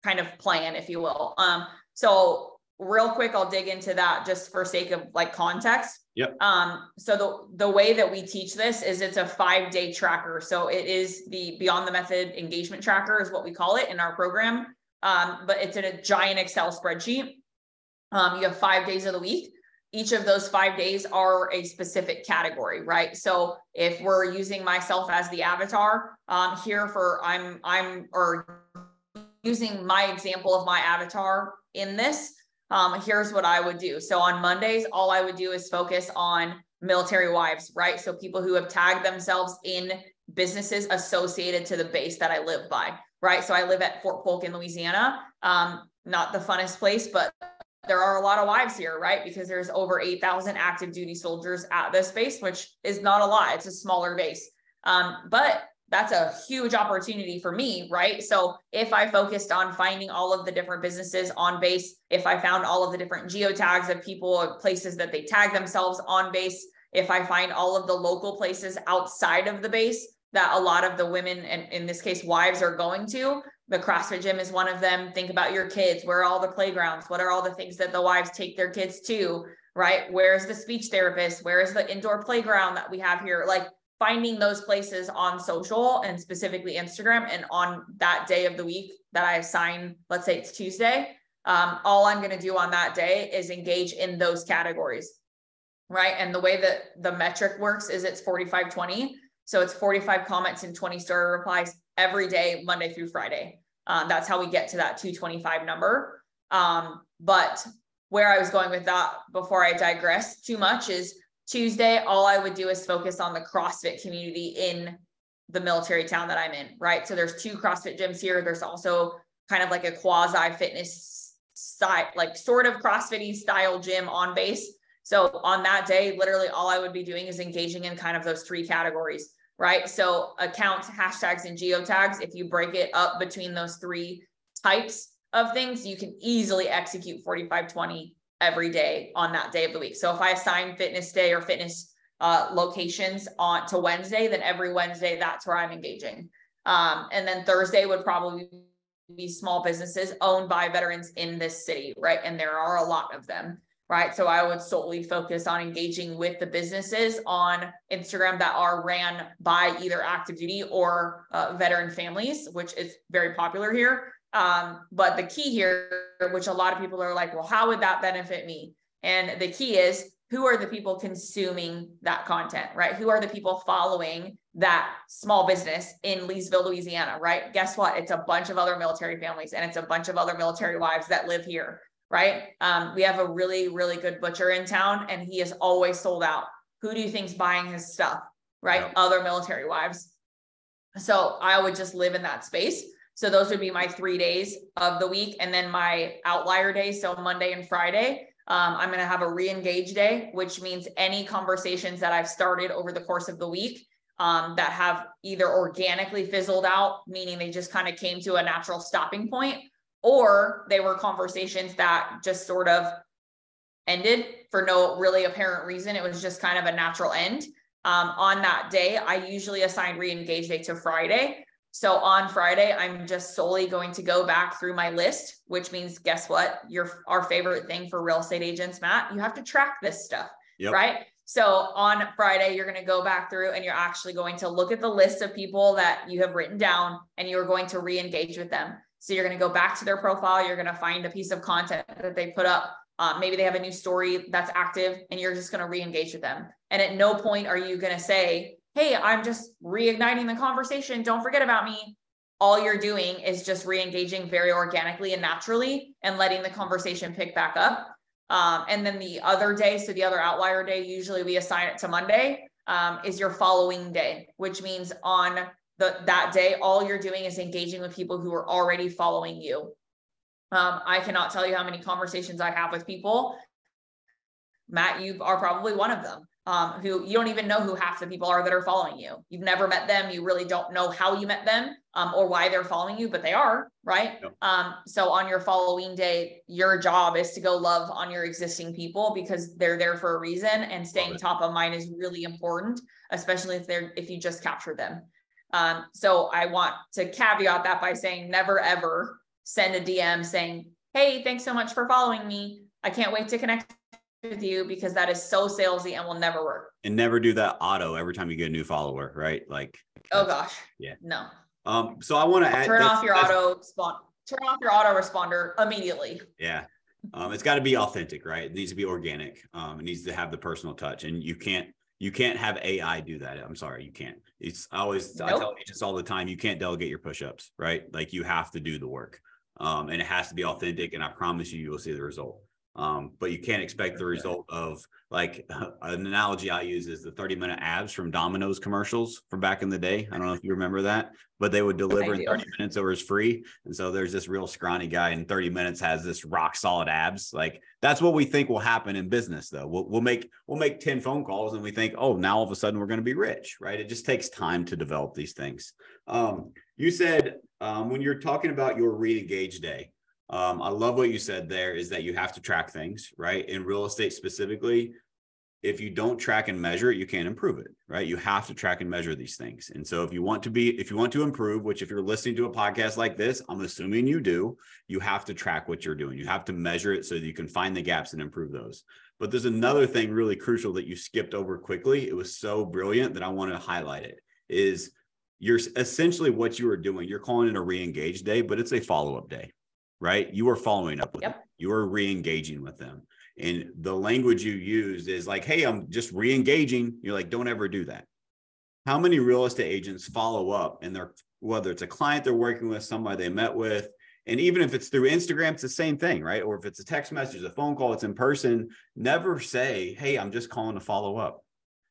kind of plan, if you will. Um, so real quick i'll dig into that just for sake of like context. Yep. Um so the the way that we teach this is it's a five day tracker. So it is the beyond the method engagement tracker is what we call it in our program. Um but it's in a giant excel spreadsheet. Um you have five days of the week. Each of those five days are a specific category right? So if we're using myself as the avatar um here for i'm i'm or using my example of my avatar in this um, here's what I would do. So on Mondays, all I would do is focus on military wives, right? So people who have tagged themselves in businesses associated to the base that I live by, right? So I live at Fort Polk in Louisiana. Um, not the funnest place, but there are a lot of wives here, right? Because there's over 8,000 active duty soldiers at this base, which is not a lot. It's a smaller base. Um, but that's a huge opportunity for me, right? So if I focused on finding all of the different businesses on base, if I found all of the different geotags of people, places that they tag themselves on base, if I find all of the local places outside of the base that a lot of the women, and in this case, wives are going to, the CrossFit gym is one of them. Think about your kids. Where are all the playgrounds? What are all the things that the wives take their kids to? Right? Where's the speech therapist? Where is the indoor playground that we have here? Like finding those places on social and specifically Instagram and on that day of the week that I assign, let's say it's Tuesday, um, all I'm going to do on that day is engage in those categories. Right. And the way that the metric works is it's 45 20. So it's 45 comments and 20 story replies every day, Monday through Friday. Um, that's how we get to that 225 number. Um, but where I was going with that before I digress too much is Tuesday, all I would do is focus on the CrossFit community in the military town that I'm in, right? So there's two CrossFit gyms here. There's also kind of like a quasi fitness style, like sort of CrossFit style gym on base. So on that day, literally all I would be doing is engaging in kind of those three categories, right? So accounts, hashtags, and geotags. If you break it up between those three types of things, you can easily execute 4520 every day on that day of the week. So if I assign fitness day or fitness uh, locations on to Wednesday, then every Wednesday that's where I'm engaging. Um, and then Thursday would probably be small businesses owned by veterans in this city, right? And there are a lot of them, right? So I would solely focus on engaging with the businesses on Instagram that are ran by either active duty or uh, veteran families, which is very popular here. Um, but the key here, which a lot of people are like, well, how would that benefit me? And the key is who are the people consuming that content, right? Who are the people following that small business in Leesville, Louisiana, right? Guess what? It's a bunch of other military families and it's a bunch of other military wives that live here, right? Um, we have a really, really good butcher in town and he is always sold out. Who do you think's buying his stuff, right? Yeah. Other military wives. So I would just live in that space. So those would be my three days of the week. And then my outlier days. So Monday and Friday, um, I'm going to have a re-engage day, which means any conversations that I've started over the course of the week um, that have either organically fizzled out, meaning they just kind of came to a natural stopping point, or they were conversations that just sort of ended for no really apparent reason. It was just kind of a natural end. Um, on that day, I usually assign re-engage day to Friday So on Friday, I'm just solely going to go back through my list, which means guess what? Your our favorite thing for real estate agents, Matt, you have to track this stuff, yep. right? So on Friday, you're going to go back through and you're actually going to look at the list of people that you have written down and you're going to re-engage with them. So you're going to go back to their profile. You're going to find a piece of content that they put up. Um, maybe they have a new story that's active and you're just going to re-engage with them. And at no point are you going to say, hey, I'm just reigniting the conversation. Don't forget about me. All you're doing is just re-engaging very organically and naturally and letting the conversation pick back up. Um, and then the other day, so the other outlier day, usually we assign it to Monday, um, is your following day, which means on the that day, all you're doing is engaging with people who are already following you. Um, I cannot tell you how many conversations I have with people. Matt, you are probably one of them um, who you don't even know who half the people are that are following you. You've never met them. You really don't know how you met them um, or why they're following you, but they are, right? Yep. Um, so on your following day, your job is to go love on your existing people because they're there for a reason and staying top of mind is really important, especially if they're, if you just capture them. Um, so I want to caveat that by saying never ever send a DM saying, Hey, thanks so much for following me. I can't wait to connect with you because that is so salesy and will never work. And never do that auto every time you get a new follower, right? Like, oh gosh, yeah, no. Um, so I want to add turn off your auto spawn, turn off your auto responder immediately. Yeah. Um, it's got to be authentic, right? It needs to be organic. Um, it needs to have the personal touch, and you can't you can't have AI do that. I'm sorry, you can't. It's I always nope. I tell agents all the time, you can't delegate your push-ups, right? Like you have to do the work, um, and it has to be authentic. And I promise you, you will see the result. Um, but you can't expect the result of like [LAUGHS] an analogy I use is the 30 minute abs from Domino's commercials from back in the day. I don't know if you remember that, but they would deliver in 30 minutes or was free. And so there's this real scrawny guy in 30 minutes has this rock solid abs. Like that's what we think will happen in business though. We'll, we'll make, we'll make 10 phone calls and we think, oh, now all of a sudden we're going to be rich, right? It just takes time to develop these things. Um, you said um, when you're talking about your re-engage day, um, I love what you said there is that you have to track things, right? In real estate specifically, if you don't track and measure it, you can't improve it, right? You have to track and measure these things. And so if you want to be, if you want to improve, which if you're listening to a podcast like this, I'm assuming you do, you have to track what you're doing. You have to measure it so that you can find the gaps and improve those. But there's another thing really crucial that you skipped over quickly. It was so brilliant that I want to highlight it is you're essentially what you are doing. You're calling it a re-engage day, but it's a follow-up day right? You are following up with yep. them. You are re-engaging with them. And the language you use is like, hey, I'm just re-engaging. You're like, don't ever do that. How many real estate agents follow up and they're whether it's a client they're working with, somebody they met with, and even if it's through Instagram, it's the same thing, right? Or if it's a text message, a phone call, it's in person, never say, Hey, I'm just calling to follow up.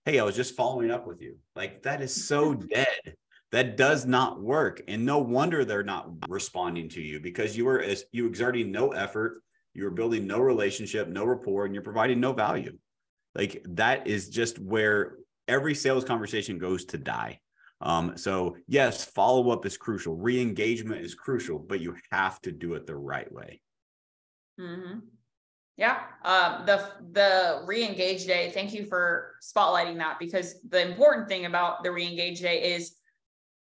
Hey, I was just following up with you. Like that is so [LAUGHS] dead that does not work and no wonder they're not responding to you because you are you exerting no effort you're building no relationship no rapport and you're providing no value. Like that is just where every sales conversation goes to die. Um, so yes follow-up is crucial re-engagement is crucial but you have to do it the right way. Mm-hmm. yeah um, the the re-engage day thank you for spotlighting that because the important thing about the re-engage day is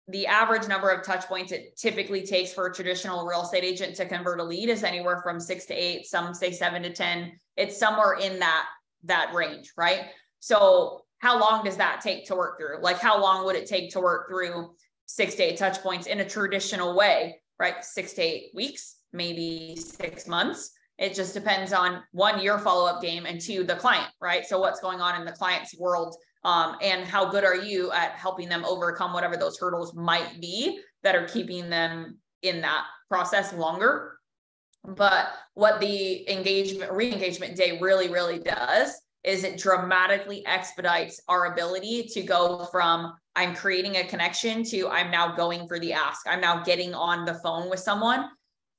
the average number of touch points it typically takes for a traditional real estate agent to convert a lead is anywhere from six to eight some say seven to ten. It's somewhere in that that range right? So how long does that take to work through? Like how long would it take to work through six to eight touch points in a traditional way right? Six to eight weeks maybe six months. It just depends on one your follow-up game and two the client right? So what's going on in the client's world um, and how good are you at helping them overcome whatever those hurdles might be that are keeping them in that process longer. But what the engagement re-engagement day really really does is it dramatically expedites our ability to go from i'm creating a connection to i'm now going for the ask. I'm now getting on the phone with someone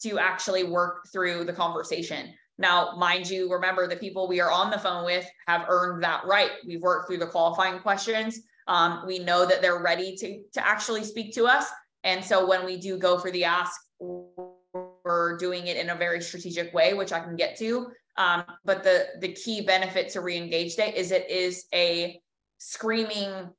to actually work through the conversation now, mind you, remember the people we are on the phone with have earned that right. We've worked through the qualifying questions. Um, we know that they're ready to, to actually speak to us. And so when we do go for the ask, we're doing it in a very strategic way, which I can get to. Um, but the the key benefit to re-engage day is it is a screaming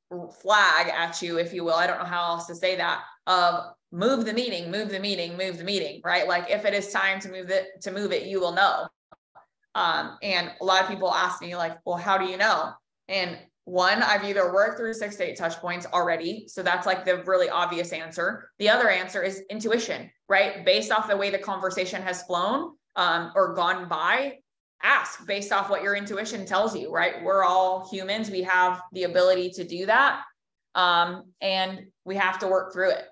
flag at you, if you will. I don't know how else to say that. Of move the meeting, move the meeting, move the meeting, right? Like if it is time to move it to move it, you will know. Um, and a lot of people ask me like, well, how do you know? And one, I've either worked through six to eight touch points already. So that's like the really obvious answer. The other answer is intuition, right? Based off the way the conversation has flown um, or gone by, ask based off what your intuition tells you, right? We're all humans. We have the ability to do that. Um, and we have to work through it.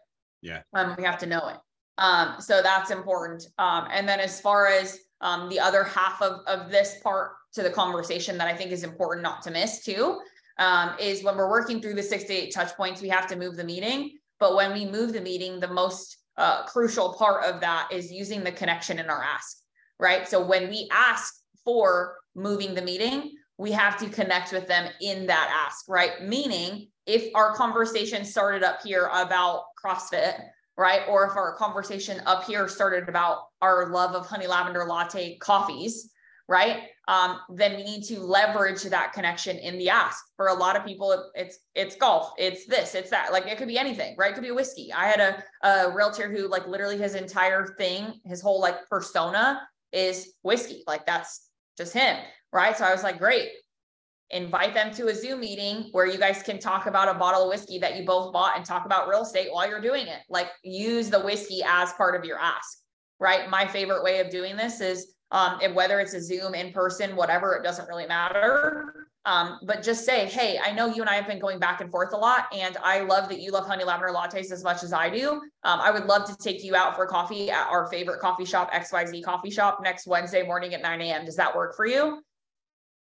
Yeah. Um, we have to know it. Um, so that's important. Um, and then as far as um, the other half of, of this part to the conversation that I think is important not to miss too, um, is when we're working through the six to eight touch points, we have to move the meeting. But when we move the meeting, the most uh, crucial part of that is using the connection in our ask, right? So when we ask for moving the meeting, we have to connect with them in that ask, right? Meaning, if our conversation started up here about CrossFit, right? Or if our conversation up here started about our love of honey lavender latte coffees, right? Um, then we need to leverage that connection in the ask. For a lot of people, it's it's golf, it's this, it's that. Like it could be anything, right? It could be whiskey. I had a, a realtor who like literally his entire thing, his whole like persona is whiskey. Like that's just him, right? So I was like, great. Invite them to a Zoom meeting where you guys can talk about a bottle of whiskey that you both bought and talk about real estate while you're doing it. Like use the whiskey as part of your ask, right? My favorite way of doing this is um, and whether it's a Zoom in person, whatever, it doesn't really matter. Um, but just say, hey, I know you and I have been going back and forth a lot, and I love that you love honey lavender lattes as much as I do. Um, I would love to take you out for coffee at our favorite coffee shop, XYZ Coffee Shop, next Wednesday morning at 9 a.m. Does that work for you?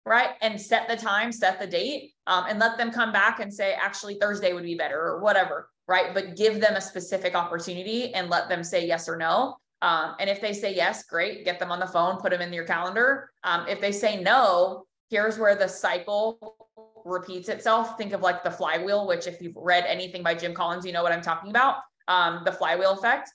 Right. And set the time, set the date, um, and let them come back and say, actually, Thursday would be better or whatever. Right. But give them a specific opportunity and let them say yes or no. Um, and if they say yes, great, get them on the phone, put them in your calendar. Um, if they say no, here's where the cycle repeats itself. Think of like the flywheel, which if you've read anything by Jim Collins, you know what I'm talking about. Um, the flywheel effect.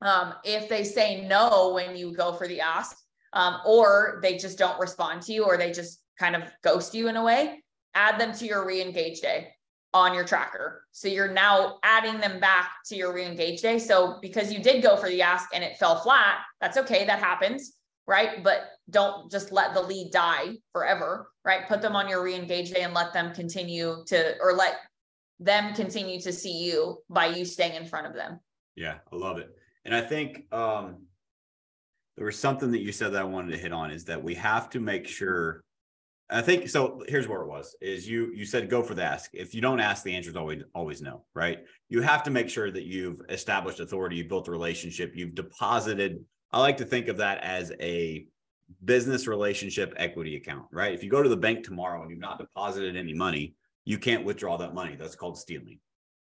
Um, if they say no when you go for the ask, um, or they just don't respond to you, or they just kind of ghost you in a way, add them to your re-engage day on your tracker. So you're now adding them back to your re-engage day. So because you did go for the ask and it fell flat, that's okay. That happens, right? But don't just let the lead die forever, right? Put them on your re-engage day and let them continue to, or let them continue to see you by you staying in front of them. Yeah, I love it. And I think um, there was something that you said that I wanted to hit on is that we have to make sure I think so. Here's where it was: is you you said go for the ask. If you don't ask, the answer is always always no, right? You have to make sure that you've established authority, you've built a relationship, you've deposited. I like to think of that as a business relationship equity account, right? If you go to the bank tomorrow and you've not deposited any money, you can't withdraw that money. That's called stealing.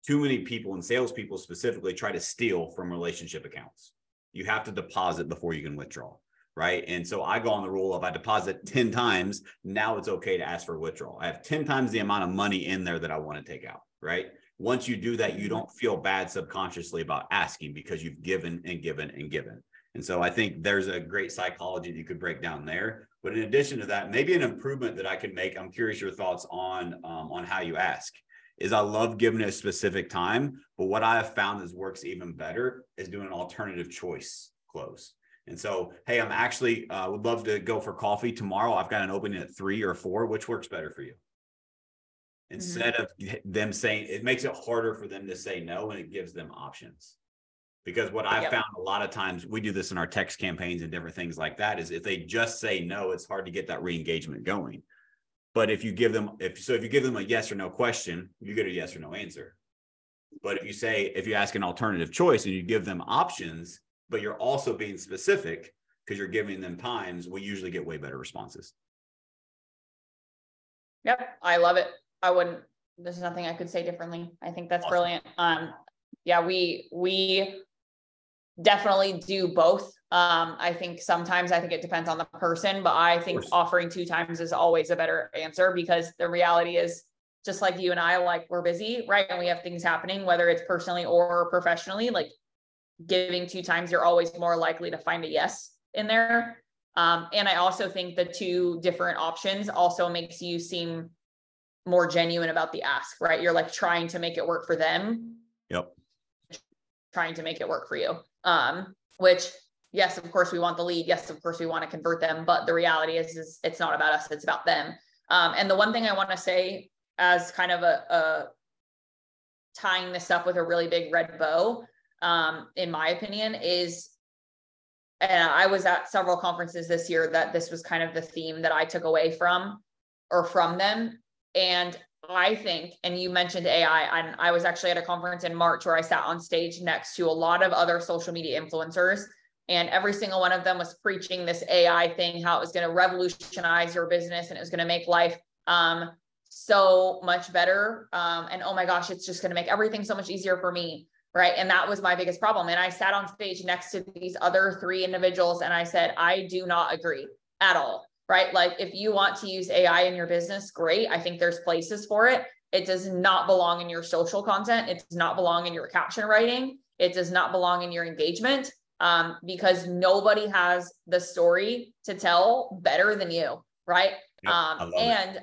Too many people and salespeople specifically try to steal from relationship accounts. You have to deposit before you can withdraw right? And so I go on the rule of I deposit [LAUGHS] 10 times, now it's okay to ask for withdrawal. I have 10 times the amount of money in there that I want to take out, right? Once you do that, you mm-hmm. don't feel bad subconsciously about asking because you've given and given and given. And so I think there's a great psychology that you could break down there. But in addition to that, maybe an improvement that I could make, I'm curious your thoughts on um, on how you ask. Is I love giving a specific time, but what I have found is works even better is doing an alternative choice close. And so, hey, I'm actually uh, would love to go for coffee tomorrow. I've got an opening at three or four. Which works better for you? Instead mm-hmm. of them saying, it makes it harder for them to say no, and it gives them options. Because what I yep. found a lot of times, we do this in our text campaigns and different things like that, is if they just say no, it's hard to get that re-engagement going. But if you give them, if so, if you give them a yes or no question, you get a yes or no answer. But if you say, if you ask an alternative choice and you give them options, but you're also being specific because you're giving them times, we usually get way better responses. Yep, I love it. I wouldn't. There's nothing I could say differently. I think that's awesome. brilliant. Um, yeah, we we definitely do both. Um, I think sometimes I think it depends on the person, but I think offering two times is always a better answer because the reality is just like you and I, like we're busy, right? And we have things happening, whether it's personally or professionally. Like giving two times, you're always more likely to find a yes in there. Um, and I also think the two different options also makes you seem more genuine about the ask, right? You're like trying to make it work for them. Yep. Trying to make it work for you. Um, which yes, of course we want the lead. Yes, of course we want to convert them, but the reality is, is it's not about us, it's about them. Um, and the one thing I want to say as kind of a, a tying this up with a really big red bow, um, in my opinion, is and I was at several conferences this year that this was kind of the theme that I took away from or from them. And I think, and you mentioned AI, and I was actually at a conference in March where I sat on stage next to a lot of other social media influencers. And every single one of them was preaching this AI thing, how it was going to revolutionize your business and it was going to make life um, so much better. Um, and oh my gosh, it's just going to make everything so much easier for me. Right. And that was my biggest problem. And I sat on stage next to these other three individuals and I said, I do not agree at all. Right. Like if you want to use AI in your business, great. I think there's places for it. It does not belong in your social content. It does not belong in your caption writing. It does not belong in your engagement um, because nobody has the story to tell better than you. Right. Yep, um, and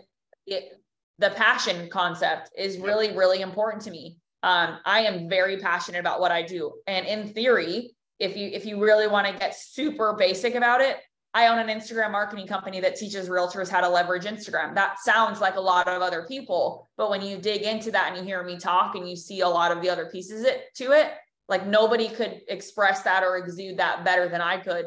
it. it the passion concept is really, really important to me. Um, I am very passionate about what I do. And in theory, if you if you really want to get super basic about it, I own an Instagram marketing company that teaches realtors how to leverage Instagram. That sounds like a lot of other people, but when you dig into that and you hear me talk and you see a lot of the other pieces it, to it, like nobody could express that or exude that better than I could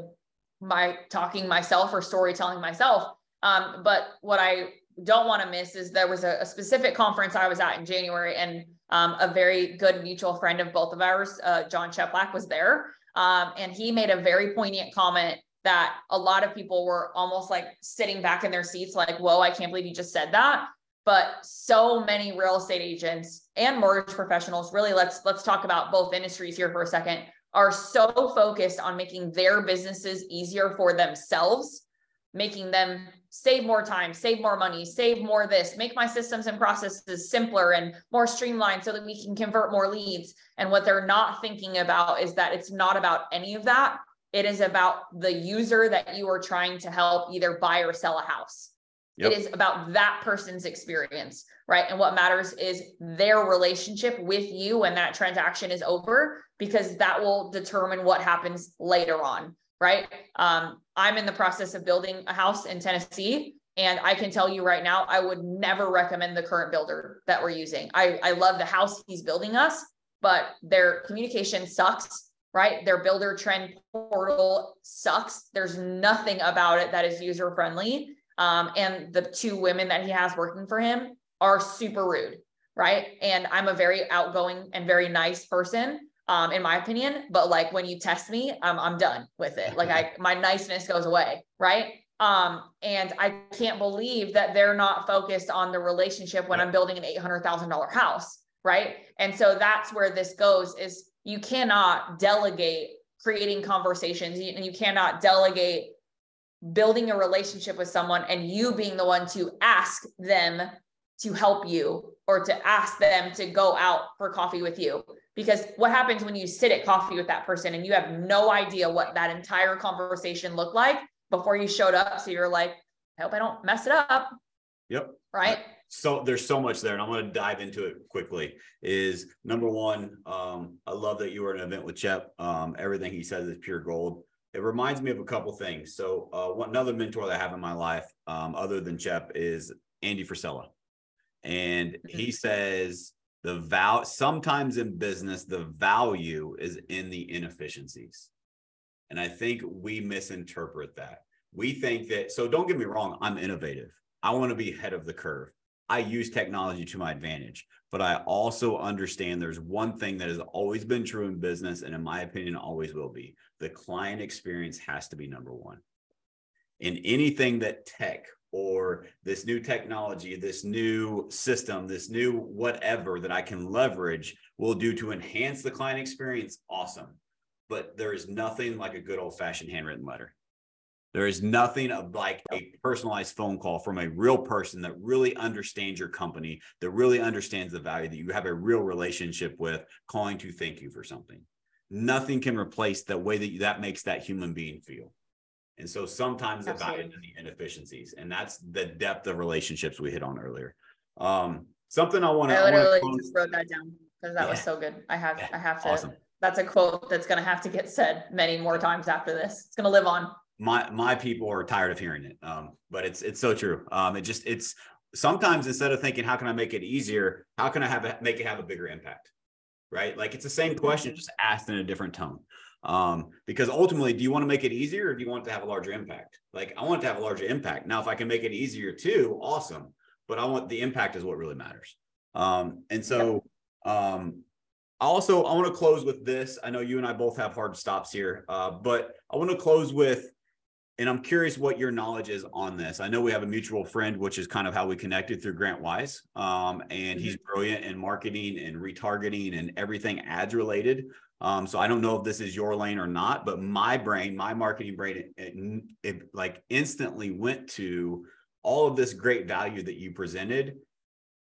by talking myself or storytelling myself. Um, but what I don't want to miss is there was a, a, specific conference I was at in January, and um, a very good mutual friend of both of ours, uh, Jon Cheplak, was there. Um, and he made a very poignant comment that a lot of people were almost like sitting back in their seats, like, whoa, I can't believe you just said that. But so many real estate agents and mortgage professionals, really, let's let's talk about both industries here for a second, are so focused on making their businesses easier for themselves, making them save more time, save more money, save more this, make my systems and processes simpler and more streamlined so that we can convert more leads. And what they're not thinking about is that it's not about any of that. It is about the user that you are trying to help either buy or sell a house. Yep. It is about that person's experience, right? And what matters is their relationship with you when that transaction is over, because that will determine what happens later on right? Um, I'm in the process of building a house in Tennessee. And I can tell you right now, I would never recommend the current builder that we're using. I, I love the house he's building us, but their communication sucks, right? Their Buildertrend portal sucks. There's nothing about it that is user friendly. Um, and the two women that he has working for him are super rude, right? And I'm a very outgoing and very nice person um, in my opinion. But like when you test me, I'm I'm done with it. Like I my niceness goes away, right? Um, and I can't believe that they're not focused on the relationship when I'm building an eight hundred thousand dollar house, right? And so that's where this goes: is you cannot delegate creating conversations, and you cannot delegate building a relationship with someone and you being the one to ask them to help you or to ask them to go out for coffee with you. Because what happens when you sit at coffee with that person and you have no idea what that entire conversation looked like before you showed up? So you're like i hope i don't mess it up. Yep. Right? So there's so much there and i'm going to dive into it quickly is number one um, i love that you were at an event with chep. Um, everything he says is pure gold it reminds me of a couple things. So uh, one, another mentor that i have in my life um, other than chep is andy frisella. And he mm-hmm. says the val sometimes in business the value is in the inefficiencies. And i think we misinterpret that. We think that so don't get me wrong i'm innovative. I want to be ahead of the curve i use technology to my advantage but i also understand there's one thing that has always been true in business and in my opinion always will be the client experience has to be number one in anything that tech or this new technology, this new system, this new whatever that I can leverage will do to enhance the client experience, awesome. But there is nothing like a good old fashioned handwritten letter. There is nothing of like a personalized phone call from a real person that really understands your company, that really understands the value that you have a real relationship with, calling to thank you for something. Nothing can replace the way that that makes that human being feel. And so sometimes the value in the inefficiencies, and that's the depth of relationships we hit on earlier. Um, something I want to. I literally I just wrote that down because that yeah. was so good. I have I have to. Awesome. That's a quote that's going to have to get said many more times after this. It's going to live on. My my people are tired of hearing it. Um, but it's it's so true. Um, it just it's sometimes instead of thinking how can I make it easier, how can I have it make it have a bigger impact, right? Like it's the same question, just asked in a different tone. Um, because ultimately, do you want to make it easier or do you want it to have a larger impact? Like I want it to have a larger impact. Now, if I can make it easier too, awesome. But I want the impact is what really matters. Um, and so um, also I want to close with this. I know you and I both have hard stops here, uh, but I want to close with, and I'm curious what your knowledge is on this. I know we have a mutual friend, which is kind of how we connected through Grant Wise, um, and he's mm-hmm. brilliant in marketing and retargeting and everything ads related. Um, so I don't know if this is your lane or not, but my brain, my marketing brain, it, it, it like instantly went to all of this great value that you presented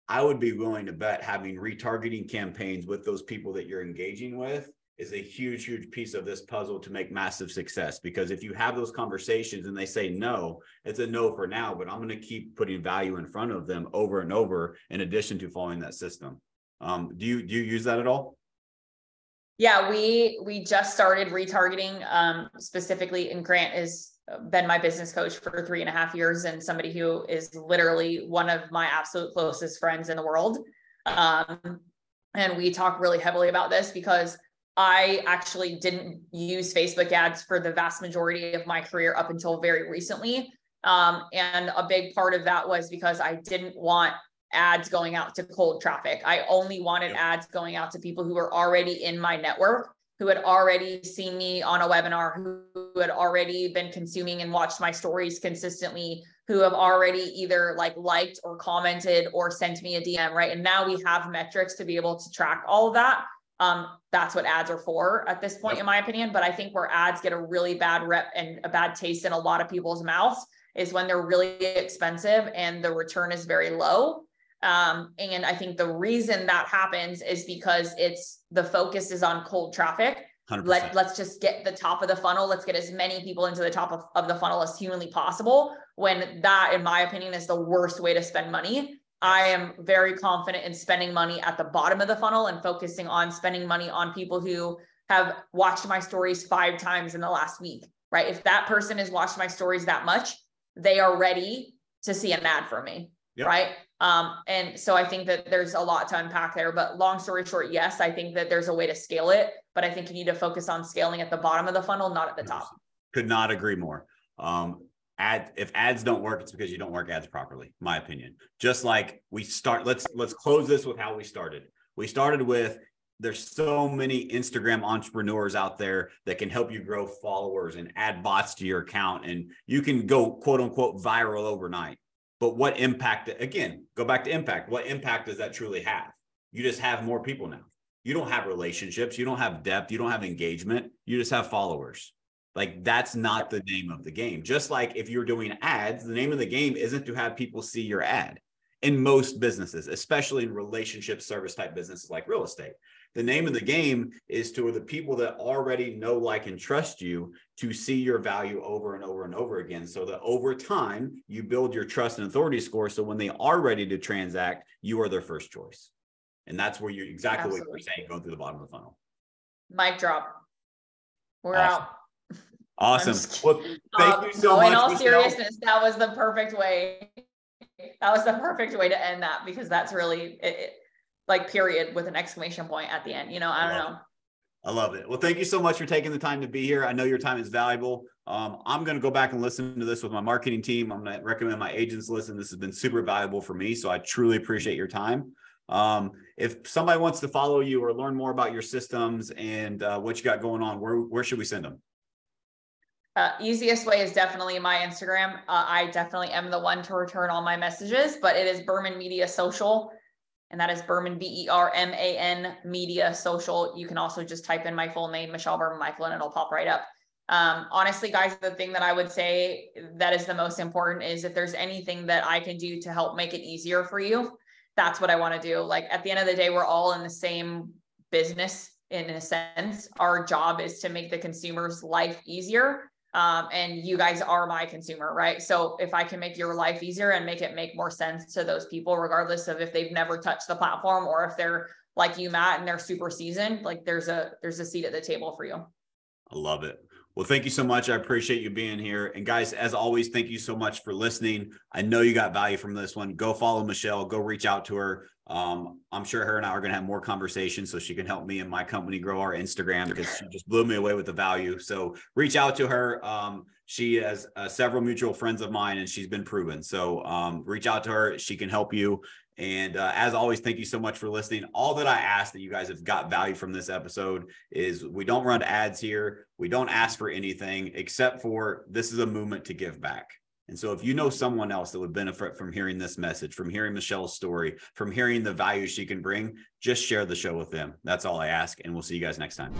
I would be willing to bet having retargeting campaigns with those people that you're engaging with is a huge, huge piece of this puzzle to make massive success. Because if you have those conversations and they say no, it's a no for now, but I'm going to keep putting value in front of them over and over in addition to following that system. Um, do you do you use that at all? Yeah, we we just started retargeting um, specifically, and Grant is been my business coach for three and a half years and somebody who is literally one of my absolute closest friends in the world. Um, and we talk really heavily about this because I actually didn't use Facebook ads for the vast majority of my career up until very recently. Um, and a big part of that was because I didn't want ads going out to cold traffic. I only wanted ads going out to people who were already in my network who had already seen me on a webinar, who had already been consuming and watched my stories consistently, who have already either like liked or commented or sent me a DM, right? And now we have metrics to be able to track all of that. Um, that's what ads are for at this point, in my opinion. But I think where ads get a really bad rep and a bad taste in a lot of people's mouths is when they're really expensive and the return is very low. Um, and I think the reason that happens is because it's the focus is on cold traffic. 100%. Let, let's just get the top of the funnel. Let's get as many people into the top of, of the funnel as humanly possible. When that, in my opinion, is the worst way to spend money. I am very confident in spending money at the bottom of the funnel and focusing on spending money on people who have watched my stories five times in the last week, right? If that person has watched my stories that much, they are ready to see an ad from me, yep. right? Um, and so I think that there's a lot to unpack there. But long story short, yes, I think that there's a way to scale it, but I think you need to focus on scaling at the bottom of the funnel, not at the top. Could not agree more. Um, ad if ads don't work, it's because you don't work ads properly, my opinion. Just like we start, let's let's close this with how we started. We started with there's so many Instagram entrepreneurs out there that can help you grow followers and add bots to your account, and you can go quote unquote viral overnight. But what impact, again, go back to impact. What impact does that truly have? You just have more people now. You don't have relationships. You don't have depth. You don't have engagement. You just have followers. Like that's not the name of the game. Just like if you're doing ads, the name of the game isn't to have people see your ad in most businesses, especially in relationship service type businesses like real estate the name of the game is to the people that already know, like, and trust you to see your value over and over and over again. So that over time, you build your trust and authority score. So when they are ready to transact, you are their first choice. And that's where you're exactly Absolutely. what you're saying, going through the bottom of the funnel. Mic drop. We're awesome. out. Awesome. Well, thank um, you so no, much. In all seriousness, that was the perfect way. That was the perfect way to end that because that's really it, it like period with an exclamation point at the end. You know, I don't I know. It. I love it. Well, thank you so much for taking the time to be here. I know your time is valuable. Um, I'm going to go back and listen to this with my marketing team. I'm going to recommend my agents listen. This has been super valuable for me. So I truly appreciate your time. Um, if somebody wants to follow you or learn more about your systems and uh, what you got going on, where, where should we send them? Uh, easiest way is definitely my Instagram. Uh, I definitely am the one to return all my messages, but it is Berman Media Social and that is Berman, B E R M A N Media Social. You can also just type in my full name, Michelle Berman-Mikel, and it'll pop right up. Um, honestly, guys, the thing that I would say that is the most important is if there's anything that I can do to help make it easier for you, that's what I want to do. Like at the end of the day, we're all in the same business in a sense. Our job is to make the consumer's life easier. Um, and you guys are my consumer, right? So if I can make your life easier and make it make more sense to those people, regardless of if they've never touched the platform or if they're like you, Matt, and they're super seasoned, like there's a there's a seat at the table for you. I love it. Well, thank you so much. I appreciate you being here. And guys, as always, thank you so much for listening. I know you got value from this one. Go follow Michelle, go reach out to her. Um, I'm sure her and I are going to have more conversations so she can help me and my company grow our Instagram because she just blew me away with the value. So reach out to her. Um, she has uh, several mutual friends of mine and she's been proven. So um, reach out to her. She can help you. And uh, as always, thank you so much for listening. All that I ask that you guys have got value from this episode is we don't run ads here. We don't ask for anything except for this is a movement to give back. And so, if you know someone else that would benefit from hearing this message, from hearing Michelle's story, from hearing the value she can bring, just share the show with them. That's all I ask. And we'll see you guys next time.